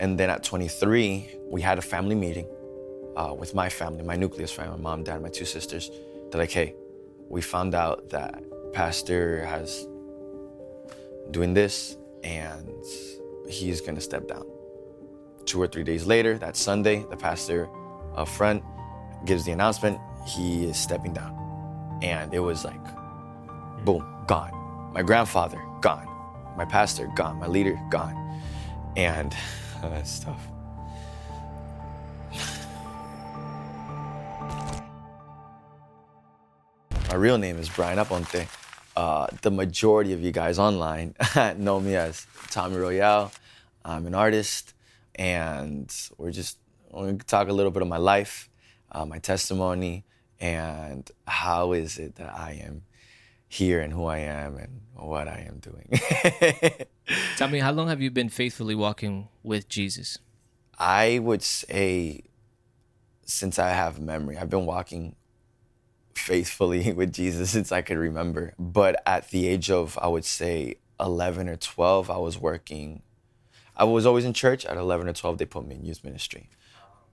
And then at 23, we had a family meeting uh, with my family, my nucleus family, my mom, dad, my two sisters. They're like, hey, we found out that pastor has doing this and he's gonna step down. Two or three days later, that Sunday, the pastor up front gives the announcement he is stepping down. And it was like, boom, gone. My grandfather, gone. My pastor, gone. My leader, gone. And that's tough. My real name is Brian Aponte. Uh, the majority of you guys online know me as Tommy Royale. I'm an artist, and we're just gonna talk a little bit of my life, uh, my testimony, and how is it that I am here and who I am and what I am doing. Tell me, how long have you been faithfully walking with Jesus? I would say since I have memory, I've been walking faithfully with Jesus since I could remember. But at the age of, I would say, 11 or 12, I was working. I was always in church. At 11 or 12, they put me in youth ministry.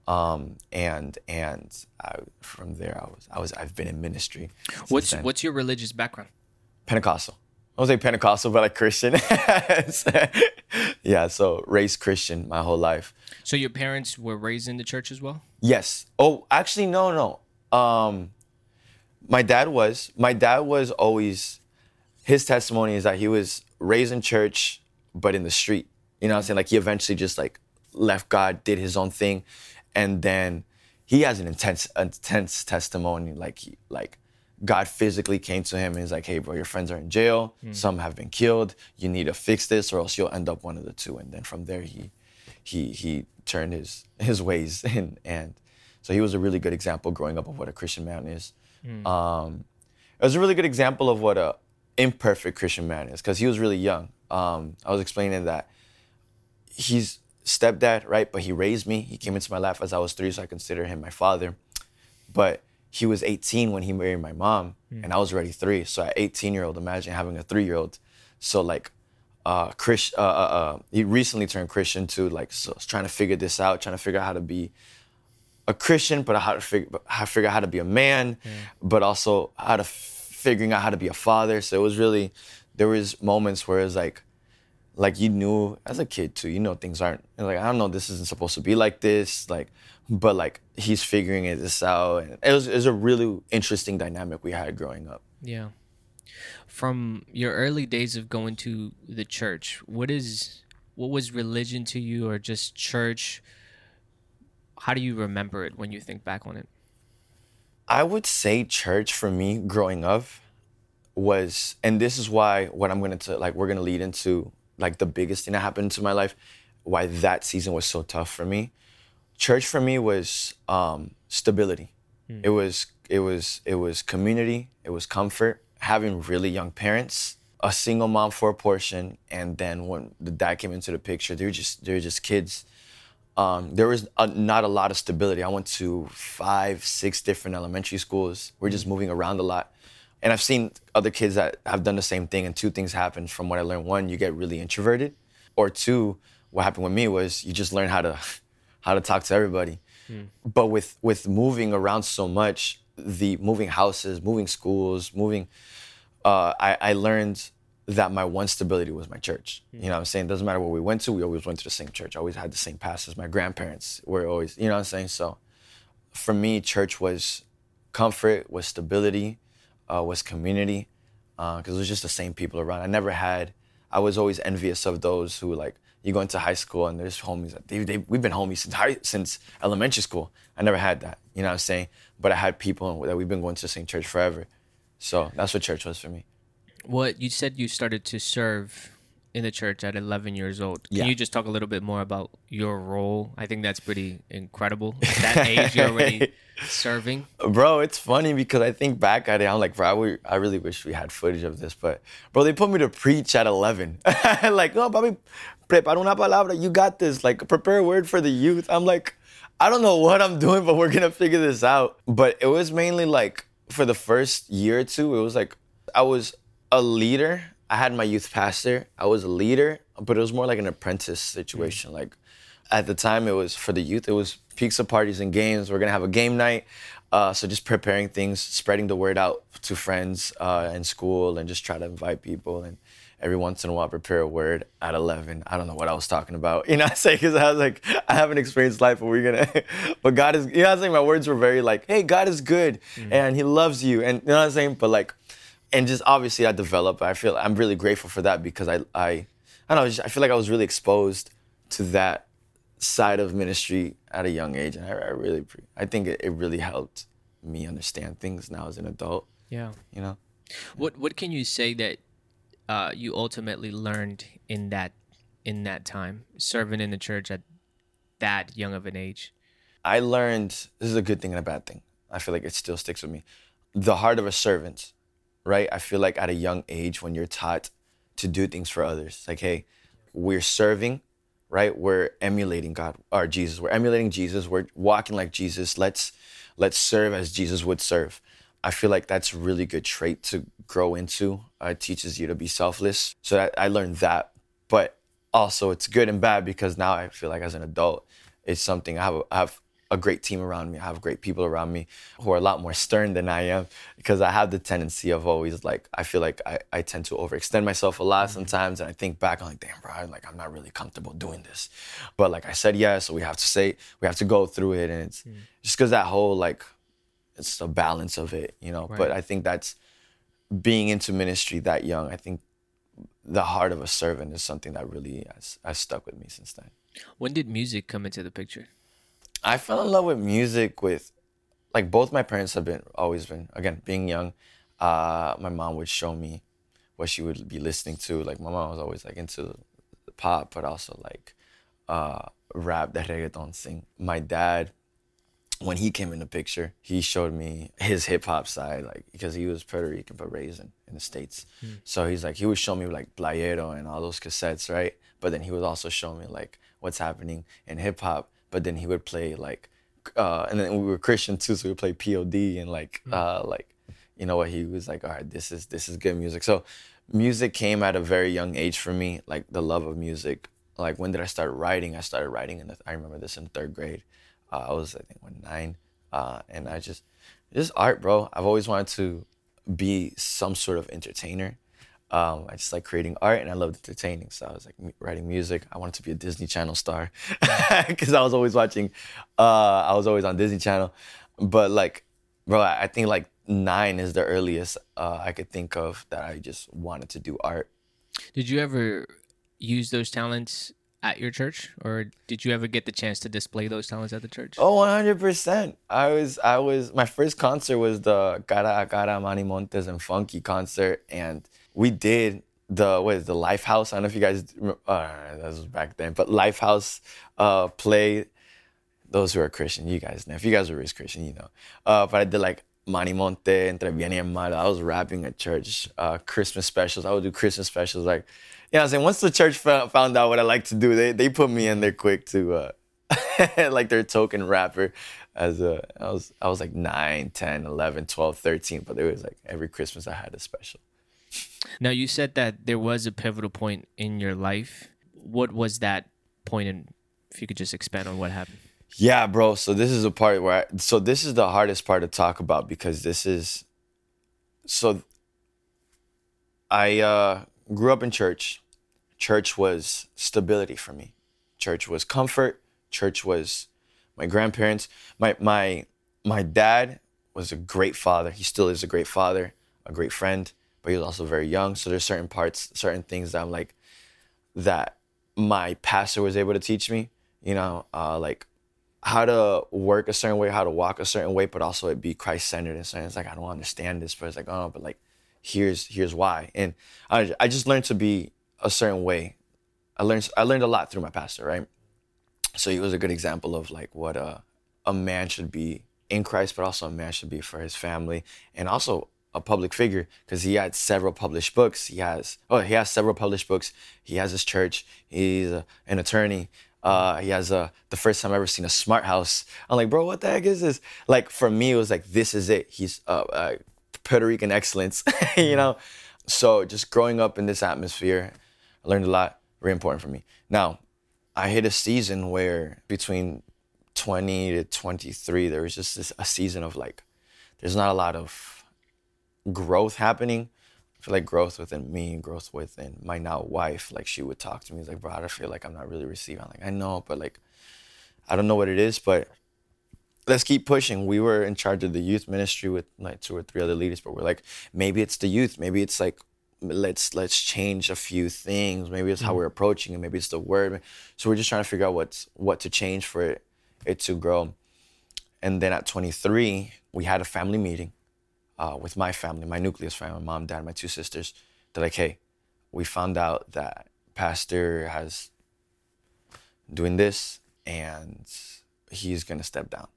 Um, and and I, from there, I was I was I've been in ministry. What's then. what's your religious background? Pentecostal. I was a Pentecostal, but like Christian. yeah, so raised Christian my whole life. So your parents were raised in the church as well? Yes. Oh, actually, no, no. Um, my dad was. My dad was always. His testimony is that he was raised in church, but in the street. You know what I'm saying? Like he eventually just like left God, did his own thing, and then he has an intense, intense testimony. Like he, like God physically came to him and he's like, "Hey, bro, your friends are in jail. Some have been killed. You need to fix this, or else you'll end up one of the two. And then from there, he he he turned his his ways and and so he was a really good example growing up of what a Christian man is. Um, it was a really good example of what a imperfect Christian man is because he was really young. Um, I was explaining that he's stepdad, right? But he raised me. He came into my life as I was three, so I consider him my father. But he was 18 when he married my mom, and I was already three. So at 18 year old, imagine having a three year old. So like, uh, Chris, uh, uh, uh, he recently turned Christian too. Like, so trying to figure this out, trying to figure out how to be a Christian, but how to figure how to figure out how to be a man, but also how to f- figuring out how to be a father. So it was really there was moments where it was like like you knew as a kid too, you know things aren't like I don't know this isn't supposed to be like this, like but like he's figuring it this out, and it was it was a really interesting dynamic we had growing up. Yeah. From your early days of going to the church, what is what was religion to you or just church? How do you remember it when you think back on it? I would say church for me growing up was, and this is why what I'm gonna t- like we're gonna lead into like the biggest thing that happened to my life, why that season was so tough for me. Church for me was um, stability. It was it was it was community. It was comfort. Having really young parents, a single mom for a portion, and then when the dad came into the picture, they were just they were just kids um, there was a, not a lot of stability. I went to five, six different elementary schools. We're just moving around a lot. And I've seen other kids that have done the same thing, and two things happen from what I learned. One, you get really introverted, or two, what happened with me was you just learn how to how to talk to everybody. But with with moving around so much, the moving houses, moving schools, moving, uh, I, I learned that my one stability was my church. You know what I'm saying? It Doesn't matter where we went to, we always went to the same church. I always had the same pastors. My grandparents were always, you know what I'm saying? So for me, church was comfort, was stability, uh, was community, because it was just the same people around. I never had, I was always envious of those who like, you go into high school and there's homies they, they, we've been homies since high, since elementary school. I never had that, you know what I'm saying? But I had people that we've been going to the same church forever. So that's what church was for me. What you said you started to serve in the church at 11 years old. Can Yeah. you just talk a little bit more about your role? I think that's pretty incredible. At that age, you're already serving. Bro, it's funny because I think back at it, I'm like, bro, I, really wish we had footage of this, but bro, they put me to preach at 11. like, no, papi, prepara una palabra, you got this. Like, prepare a word for the youth. I'm like, I don't know what I'm doing, but we're gonna figure this out. But it was mainly like, for the first year or two, it was like, I was a leader. I had my youth pastor. I was a leader, but it was more like an apprentice situation. Like, at the time it was for the youth. It was pizza parties and games. We're gonna have a game night. Uh, so just preparing things, spreading the word out to friends uh, in school, and just try to invite people. And every once in a while, prepare a word at 11. I don't know what I was talking about. You know what I say? Because I was like, I haven't experienced life, but we're gonna. but God is. You know what I'm saying? My words were very like, Hey, God is good, mm-hmm. and He loves you, and you know what I'm saying. But like, and just obviously, I developed. I feel I'm really grateful for that because I I I don't know. Just, I feel like I was really exposed to that side of ministry at a young age, and I, I really, I think it, it really helped me understand things now as an adult. Yeah, you know. What What can you say that uh, you ultimately learned in that in that time serving in the church at that young of an age? I learned this is a good thing and a bad thing. I feel like it still sticks with me. The heart of a servant, right? I feel like at a young age when you're taught to do things for others, like hey, we're serving right? We're emulating God or Jesus. We're emulating Jesus. We're walking like Jesus. Let's let's serve as Jesus would serve. I feel like that's a really good trait to grow into. Uh, it teaches you to be selfless. So that, I learned that. But also, it's good and bad because now I feel like as an adult, it's something I have, I have a great team around me. I have great people around me who are a lot more stern than I am because I have the tendency of always like I feel like I, I tend to overextend myself a lot mm-hmm. sometimes and I think back I'm like damn bro I'm like I'm not really comfortable doing this but like I said yes so we have to say we have to go through it and it's mm-hmm. just because that whole like it's the balance of it you know right. but I think that's being into ministry that young I think the heart of a servant is something that really has, has stuck with me since then. When did music come into the picture? I fell in love with music with, like both my parents have been always been again being young. Uh, my mom would show me what she would be listening to. Like my mom was always like into pop, but also like uh, rap, that reggaeton thing. My dad, when he came in the picture, he showed me his hip hop side, like because he was Puerto Rican but raised in, in the states. Mm. So he's like he would show me like Playero and all those cassettes, right? But then he would also show me like what's happening in hip hop but then he would play like uh, and then we were Christian too, so we would play POD and like mm. uh, like you know what he was like, all right, this is this is good music. So music came at a very young age for me, like the love of music. Like when did I start writing? I started writing in the, I remember this in third grade. Uh, I was I think when nine, uh, and I just just art, bro. I've always wanted to be some sort of entertainer. Um, I just like creating art and I loved entertaining. So I was like writing music. I wanted to be a Disney Channel star because I was always watching. Uh, I was always on Disney Channel, but like, bro, I think like nine is the earliest uh, I could think of that I just wanted to do art. Did you ever use those talents at your church or did you ever get the chance to display those talents at the church oh 100% i was i was my first concert was the cara a cara manny montes and funky concert and we did the what is the Lifehouse? I don't know if you guys uh, that was back then, but Lifehouse uh, play. Those who are Christian, you guys know. If you guys were raised Christian, you know. Uh, but I did like Manny Monte, Entre Bien y Mal. I was rapping at church. Uh, Christmas specials. I would do Christmas specials. Like, you know, I'm saying once the church found out what I like to do, they they put me in there quick to uh, like their token rapper. As a, I was I was like 9, 10, 11, 12, 13, but it was like every Christmas I had a special. Now you said that there was a pivotal point in your life. What was that point and if you could just expand on what happened? Yeah, bro. So this is a part where I, so this is the hardest part to talk about because this is so I uh, grew up in church. Church was stability for me. Church was comfort. Church was my grandparents. My my my dad was a great father. He still is a great father, a great friend but he was also very young. So there's certain parts, certain things that I'm like, that my pastor was able to teach me, you know, uh, like how to work a certain way, how to walk a certain way, but also it be Christ centered and so it's like I don't understand this, but it's like oh, but like here's here's why, and I I just learned to be a certain way. I learned I learned a lot through my pastor, right? So he was a good example of like what a a man should be in Christ, but also a man should be for his family, and also a public figure because he had several published books. He has oh he has several published books. He has his church. He's a, an attorney. Uh, he has a the first time I ever seen a smart house. I'm like, bro, what the heck is this? Like for me, it was like this is it. He's uh, uh, Puerto Rican excellence, you know. So just growing up in this atmosphere, I learned a lot. Very important for me. Now, I hit a season where between 20 to 23, there was just this, a season of like, there's not a lot of growth happening. I feel like growth within me, growth within my now wife. Like she would talk to me, like, bro, I feel like I'm not really receiving. I'm like, I know, but like, I don't know what it is, but let's keep pushing. We were in charge of the youth ministry with like two or three other leaders, but we're like, maybe it's the youth. Maybe it's like, let's let's change a few things. Maybe it's how mm-hmm. we're approaching it. Maybe it's the word. So we're just trying to figure out what's what to change for it, it to grow. And then at 23, we had a family meeting uh, with my family, my nucleus family, my mom, dad, my two sisters. They're like, hey, we found out that pastor has doing this and he's gonna step down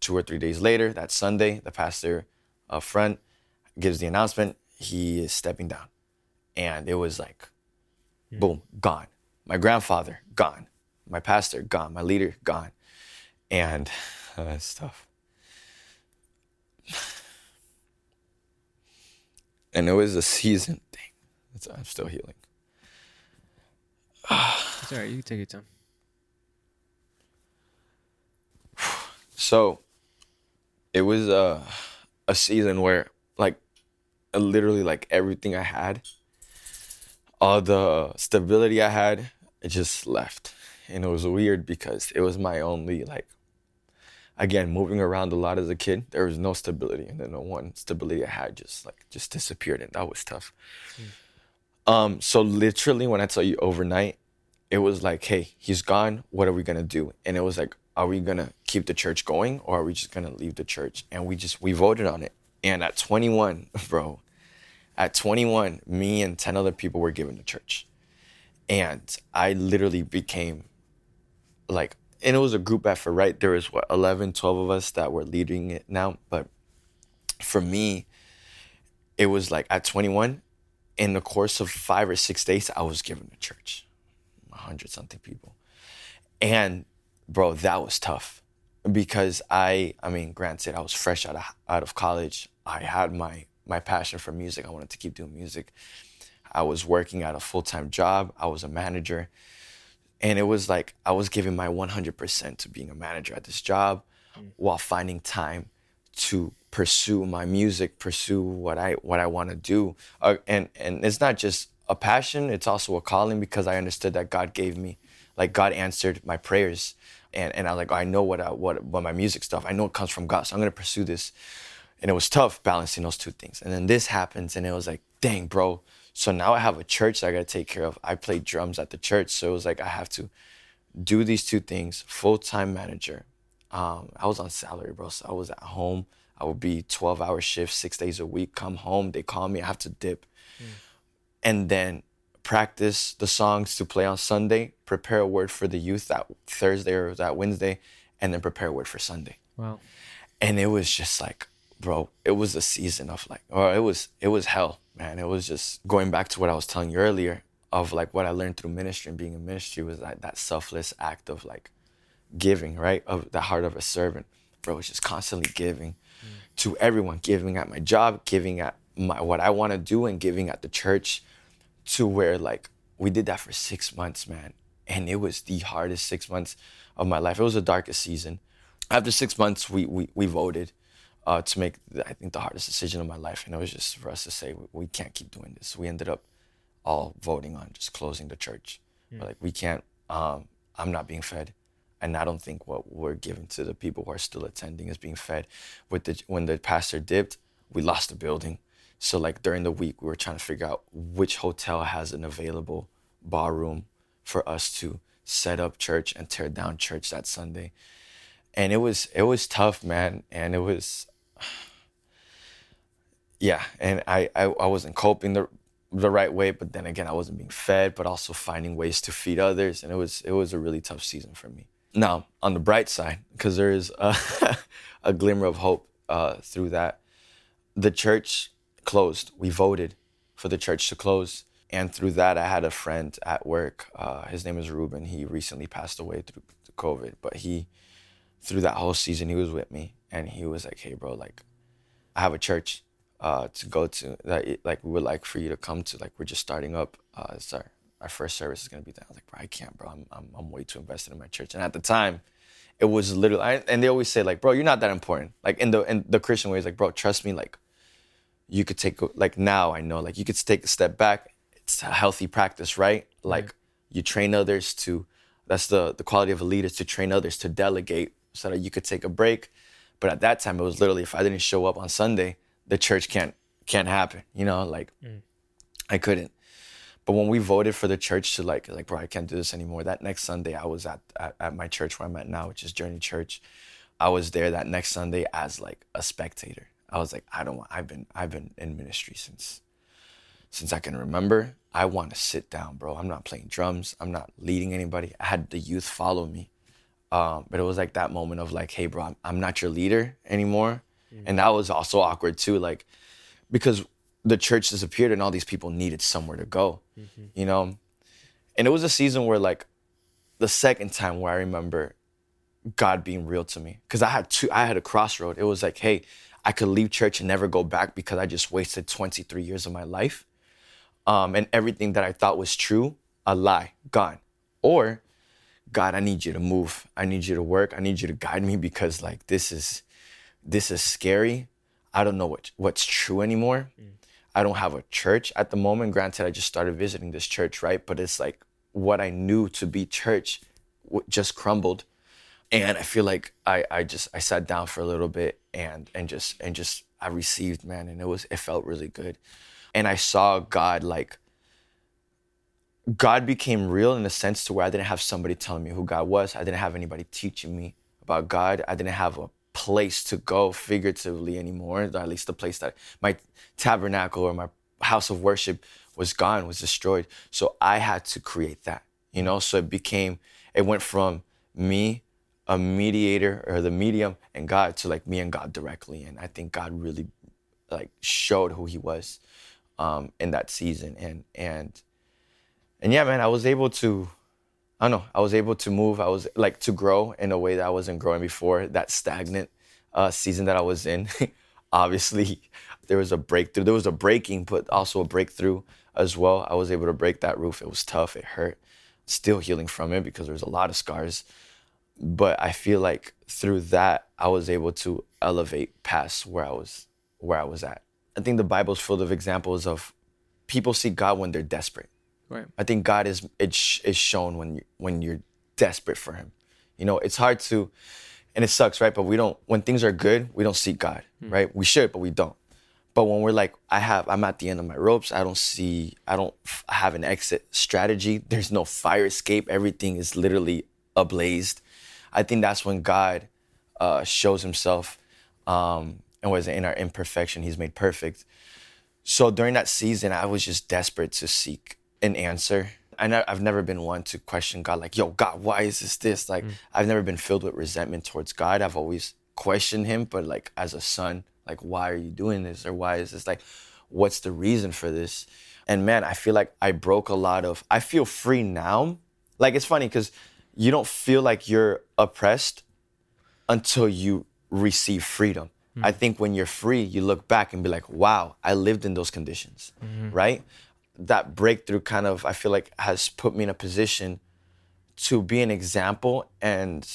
two or three days later, that Sunday, the pastor up front gives the announcement he is stepping down. And it was like, boom, gone. My grandfather, gone. My pastor, gone. My leader, gone. And uh, stuff. And it was a season thing. It's, I'm still healing. It's all right. You can take your time. So it was a a season where like literally like everything I had, all the stability I had, it just left. And it was weird because it was my only like again, moving around a lot as a kid, there was no stability. And then the one stability I had just like just disappeared and that was tough. Um, so literally when I tell you overnight, it was like, hey, he's gone. What are we gonna do? And it was like, are we gonna keep the church going or are we just gonna leave the church? And we just we voted on it. And at 21, bro, at 21, me and 10 other people were given the church. And I literally became like and it was a group effort, right? There was what 11, 12 of us that were leading it now, but for me, it was like at 21, in the course of five or six days, I was given the church, a hundred something people, and bro, that was tough because I, I mean, granted, I was fresh out of out of college. I had my my passion for music. I wanted to keep doing music. I was working at a full time job. I was a manager. And it was like I was giving my 100% to being a manager at this job while finding time to pursue my music, pursue what I what I want to do. Uh, and and it's not just a passion, it's also a calling because I understood that God gave me like God answered my prayers. And and I was like, I know what I, what what my music stuff. I know it comes from God. So I'm going to pursue this. And it was tough balancing those two things. And then this happens and it was like, dang, bro, so now I have a church that I got to take care of. I play drums at the church. So it was like I have to do these two things full time manager. Um, I was on salary, bro. So I was at home. I would be 12 hour shifts, six days a week. Come home, they call me. I have to dip. And then practice the songs to play on Sunday, prepare a word for the youth that Thursday or that Wednesday, and then prepare a word for Sunday Wow. and it was just like bro it was a season of like or it was it was hell man it was just going back to what i was telling you earlier of like what i learned through ministry and being in ministry was that that selfless act of like giving right? Of the heart of a servant. Bro it's just constantly giving to everyone giving at my job giving at my what i want to do and giving at the church to where like we did that for six months man. And it was the hardest six months of my life. It was the darkest season. After six months we we, we voted uh, to make I think the hardest decision of my life, and it was just for us to say we, we can't keep doing this. We ended up all voting on just closing the church. We're like we can't. Um, I'm not being fed, and I don't think what we're giving to the people who are still attending is being fed. With the when the pastor dipped, we lost the building. So like during the week, we were trying to figure out which hotel has an available ballroom for us to set up church and tear down church that Sunday and it was it was tough man and it was yeah and I, I i wasn't coping the the right way but then again i wasn't being fed but also finding ways to feed others and it was it was a really tough season for me. Now on the bright side because there is a, a glimmer of hope uh, through that the church closed. We voted for the church to close and through that i had a friend at work uh, his name is ruben. He recently passed away through covid but he through that whole season he was with me and he was like hey bro like i have a church uh to go to that like we would like for you to come to like we're just starting up uh it's our our first service is gonna be that. I was like, bro, I can't, bro. I'm I'm, I'm way too invested in my church. And at the time, it was literally. I, and they always say like, bro, you're not that important. Like in the in the Christian way, it's like, bro, trust me. Like, you could take like now I know like you could take a step back. It's a healthy practice, right? Like you train others to. That's the the quality of a leader is to train others to delegate so that you could take a break. But at that time, it was literally if I didn't show up on Sunday, the church can't can't happen. You know, like mm. I couldn't. But when we voted for the church to like like bro, I can't do this anymore. That next Sunday, I was at at, at my church where I'm at now, which is Journey Church. I was there that next Sunday as like a spectator. I was like, I don't want. I've been I've been in ministry since since I can remember. I want to sit down, bro. I'm not playing drums. I'm not leading anybody. I had the youth follow me. Um, but it was like that moment of like, hey, bro, I'm, I'm not your leader anymore. And that was also awkward too, like, because the church disappeared and all these people needed somewhere to go, you know? And it was a season where, like, the second time where I remember God being real to me, because I had two, I had a crossroad. It was like, hey, I could leave church and never go back because I just wasted 23 years of my life um, and everything that I thought was true, a lie, gone. Or, God, I need you to move. I need you to work. I need you to guide me because like this is this is scary. I don't know what what's true anymore. Mm. I don't have a church at the moment. Granted, I just started visiting this church, right? But it's like what I knew to be church just crumbled, and I feel like I I just I sat down for a little bit and and just and just I received, man, and it was it felt really good, and I saw God like God became real in the sense to where I didn't have somebody telling me who God was. I didn't have anybody teaching me about God. I didn't have a place to go figuratively anymore, or at least the place that my tabernacle or my house of worship was gone, was destroyed. So I had to create that, you know? So it became, it went from me, a mediator or the medium, and God to like me and God directly. And I think God really like showed who he was um, in that season. And, and, and yeah, man, I was able to, I don't know, I was able to move. I was like to grow in a way that I wasn't growing before. That stagnant uh, season that I was in, obviously, there was a breakthrough. There was a breaking, but also a breakthrough as well. I was able to break that roof. It was tough. It hurt. Still healing from it because there's a lot of scars. But I feel like through that, I was able to elevate past where I was, where I was at. I think the Bible's full of examples of people seek God when they're desperate. Right. I think God is it sh- is shown when you when you're desperate for Him. You know, it's hard to, and it sucks, right? But we don't. When things are good, we don't seek God, right? We should, but we don't. But when we're like, I have, I'm at the end of my ropes. I don't see, I don't f- have an exit strategy. There's no fire escape. Everything is literally ablazed. I think that's when God uh, shows Himself, um, and was in our imperfection, He's made perfect. So during that season, I was just desperate to seek an answer. I I've never been one to question God, like, yo, God, why is this this? Like, mm. I've never been filled with resentment towards God. I've always questioned Him, but like as a son, like, why are you doing this? Or why is this like, what's the reason for this? And man, I feel like I broke a lot of, I feel free now. Like, it's funny because you don't feel like you're oppressed until you receive freedom. Mm. I think when you're free, you look back and be like, wow, I lived in those conditions, mm-hmm. right? That breakthrough kind of, I feel like, has put me in a position to be an example and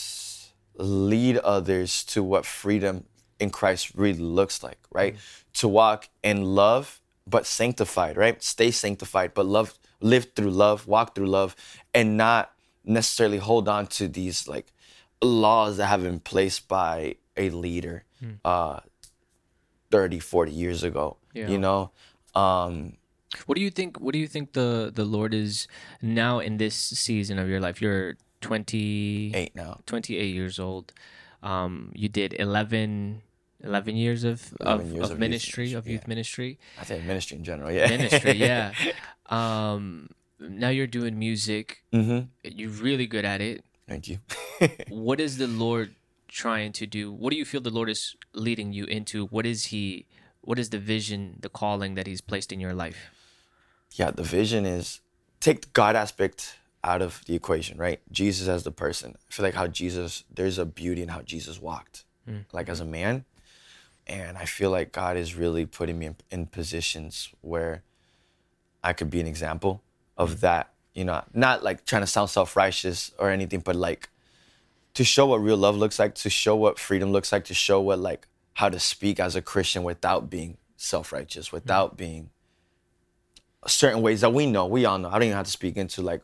lead others to what freedom in Christ really looks like, right? To walk in love, but sanctified, right? Stay sanctified, but love, live through love, walk through love, and not necessarily hold on to these like laws that have been placed by a leader uh 30 40 years ago Yeah. you know um What do you think? What do you think the the Lord is now in this season of your life? You're 20, eight now 28 years old. Um, you did 11, 11 years of 11 of, years of, of youth ministry of youth yeah. ministry. i think ministry in general yeah Ministry, yeah. Um, now you're doing music. hmm You're really good at it. thank you What is the Lord trying to do? What do you feel the Lord is leading you into? What is He? What is the vision, the calling that He's placed in your life? Yeah the vision is take the god aspect out of the equation right? Jesus as the person. I feel like how jesus there's a beauty in how jesus walked hmm. like as a man. And i feel like god is really putting me in, in positions where i could be an example of hmm. that You know, not like trying to sound self righteous or anything, but like to show what real love looks like, to show what freedom looks like, to show what like how to speak as a Christian without being self righteous, hmm. without being certain ways that we know, we all know. I don't even have to speak into like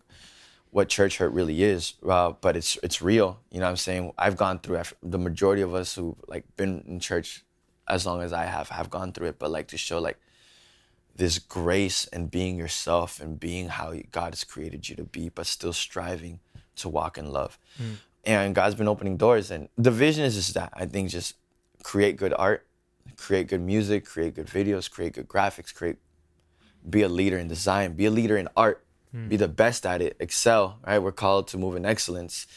what church hurt really is, uh, but it's it's real. You know what I'm saying? I've gone through it. The majority of us who like been in church as long as I have have gone through it, but like to show like this grace and being yourself and being how God has created you to be, but still striving to walk in love. Mm. And God's been opening doors. And the vision is just that I think just create good art, create good music, create good videos, create good graphics, create be a leader in design, be a leader in art, mm. be the best at it, excel, right? We're called to move in excellence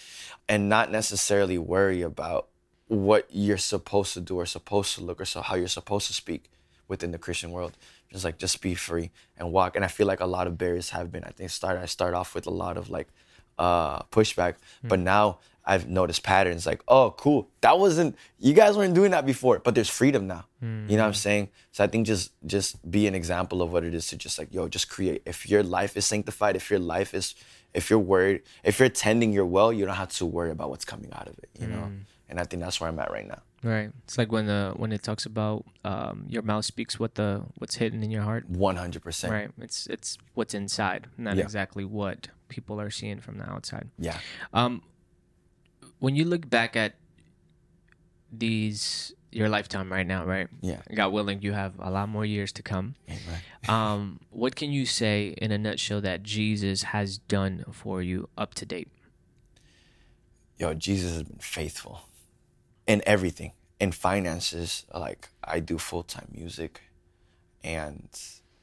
and not necessarily worry about what you're supposed to do or supposed to look or so how you're supposed to speak within the Christian world. Just like just be free and walk. And I feel like a lot of barriers have been. I think start I start off with a lot of like uh pushback, mm. but now I've noticed patterns like, oh, cool. That wasn't you guys weren't doing that before, but there's freedom now. Mm. You know what I'm hmm. saying? So I think just just be an example of what it is to just like, yo, just create. If your life is sanctified, if your life is if you're worried, if you're tending your well, you don't have to worry about what's coming out of it, you mm. know? Hmm. And I think that's where I'm at right now. Right. It's like when the when it talks about um, your mouth speaks what the what's hidden in your heart. One hundred percent. Right. It's it's what's inside, not yeah. exactly what people are seeing from the outside. Yeah. Um, when you look back at these your lifetime right now, right? Yeah. God willing, you have a lot more years to come. Amen. um, what can you say in a nutshell that Jesus has done for you up to date? Yo, Jesus has been faithful in everything. In finances, like I do full time music, and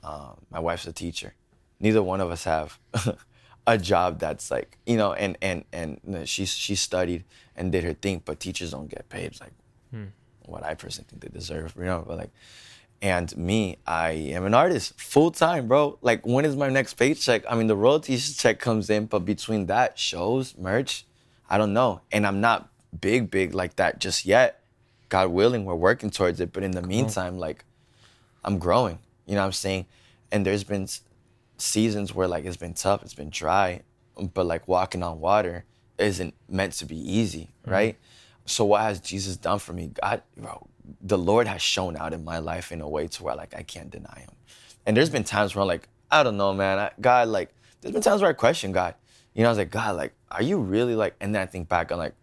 um, my wife's a teacher. Neither one of us have a job that's like you know and and and she she studied and did her thing but teachers don't get paid like hmm. what i personally think they deserve you know but like and me i am an artist full time bro like when is my next paycheck i mean the royalties check comes in but between that shows merch i don't know and i'm not big big like that just yet god willing we're working towards it but in the meantime like i'm growing you know what i'm saying and there's been seasons where like it's been tough, it's been dry, but like walking on water isn't meant to be easy, mm-hmm. right? So what has Jesus done for me? God, bro, the Lord has shown out in my life in a way to where like I can't deny Him. And there's been times where I'm like, I don't know, man. I, God, like, there's been times where I question God. You know, I was like, God, like, are you really like? And then I think back, I'm like,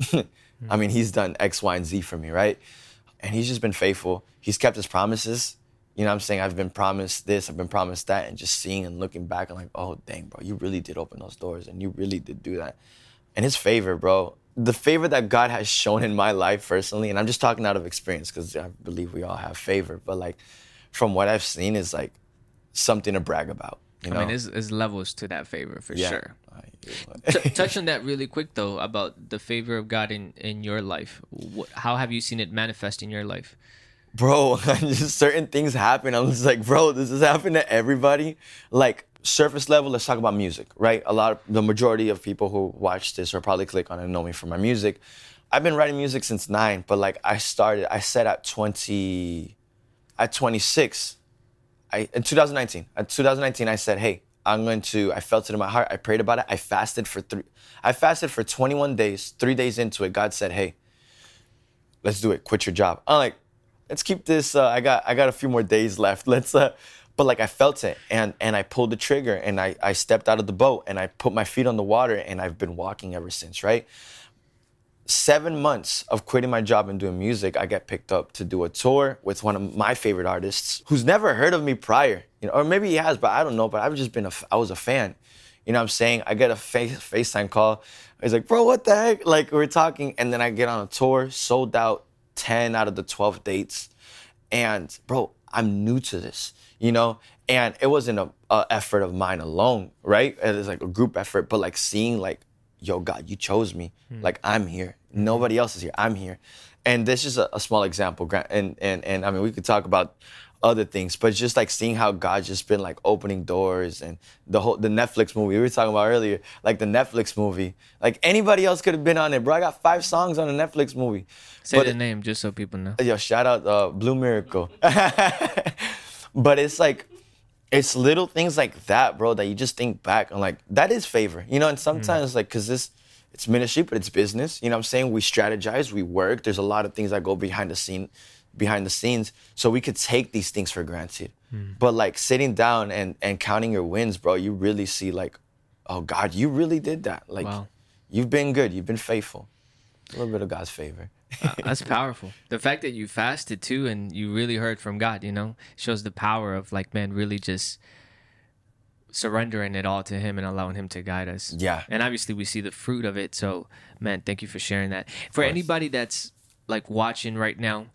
I mean, He's done X, Y, and Z for me, right? And He's just been faithful. He's kept His promises. You know I'm saying? I've been promised this, I've been promised that, and just seeing and looking back, I'm like, oh, dang, bro, you really did open those doors and you really did do that. And his favor, bro, the favor that God has shown in my life personally, and I'm just talking out of experience because I believe we all have favor, but like from what I've seen is like something to brag about. You know? I mean, there's, there's levels to that favor for yeah. sure. T- touch on that really quick though about the favor of God in in your life. What, how have you seen it manifest in your life? bro, just certain things happen. I'm just like, bro, this has happened to everybody. Like surface level, let's talk about music, right? A lot of the majority of people who watch this or probably click on it know me for my music. I've been writing music since nine, but like I started, I said at 20, at 26, In 2019. At 2019, I said, hey, I'm going to. I felt it in my heart. I prayed about it. I fasted for three. I fasted for 21 days. Three days into it, God said, hey, let's do it. Quit your job. I'm like, let's keep this. Uh, I got I got a few more days left. Let's. Uh, but like I felt it, and and I pulled the trigger, and I I stepped out of the boat, and I put my feet on the water, and I've been walking ever since. Right. Seven months of quitting my job and doing music, I get picked up to do a tour with one of my favorite artists, who's never heard of me prior, you know, or maybe he has, but I don't know. But I've just been a, I was a fan. You know what I'm saying? I get a face, FaceTime call. He's like, bro, what the heck? Like, we're talking. And then I get on a tour, sold out 10 out of the 12 dates. And bro, I'm new to this, you know? And it wasn't a, a effort of mine alone, right? It was like a group effort, but like seeing like, yo, God, you chose me. Mm. Like I'm here. Nobody else is here. I'm here. And this is a, a small example. And, and, and I mean, we could talk about other things, but just like seeing how God's just been like opening doors and the whole the Netflix movie we were talking about earlier, like the Netflix movie, like anybody else could have been on it, bro. I got five songs on a Netflix movie. Say but, the name just so people know. Yo, shout out uh, Blue Miracle. but it's like it's little things like that, bro, that you just think back and like that is favor, you know. And hmm. sometimes like, cause this, it's ministry, but it's business. You know what I'm saying? We strategize, we work. There's a lot of things that go behind the scene, behind the scenes, so we could take these things for granted. Hmm. But like sitting down and and counting your wins, bro, you really see like, oh God, you really did that. Like, Wow. you've been good, you've been faithful. A little bit of God's favor. Uh, That's powerful. The fact that you fasted too and you really heard from God, you know, shows the power of like, man, really just surrendering it all to Him and allowing Him to guide us. Yeah. And obviously, we see the fruit of it. So, man, thank you for sharing that. For anybody that's like watching right now,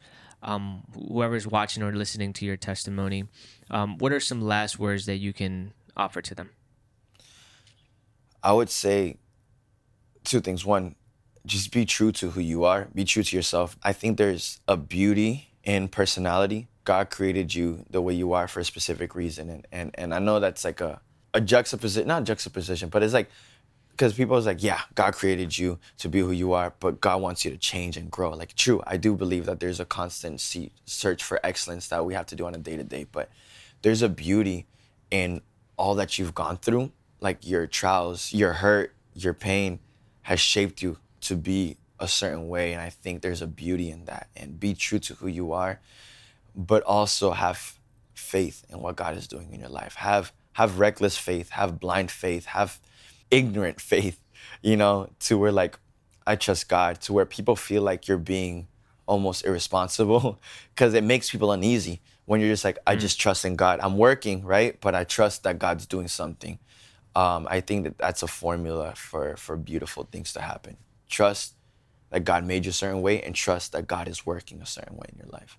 um, whoever's watching or listening to your testimony, um, what are some last words that you can offer to them? I would say two things. One, just be true to who you are, be true to yourself. I think there's a beauty in personality. God created you the way you are for a specific reason. And and, and I know that's like a, a juxtaposition, not juxtaposition, but it's like, because people is like, yeah, God created you to be who you are, but God wants you to change and grow. Like, true, I do believe that there's a constant search for excellence that we have to do on a day to day, but there's a beauty in all that you've gone through, like your trials, your hurt, your pain has shaped you to be a certain way. And I think there's a beauty in that. And be true to who you are, but also have faith in what God is doing in your life. Have have reckless faith, have blind faith, have ignorant faith, you know, to where like I trust God, to where people feel like you're being almost irresponsible because it makes people uneasy when you're just like, I just trust in God. I'm working, right? But I trust that God's doing something. Um, I think that that's a formula for for beautiful things to happen. Trust that God made you a certain way and trust that God is working a certain way in your life.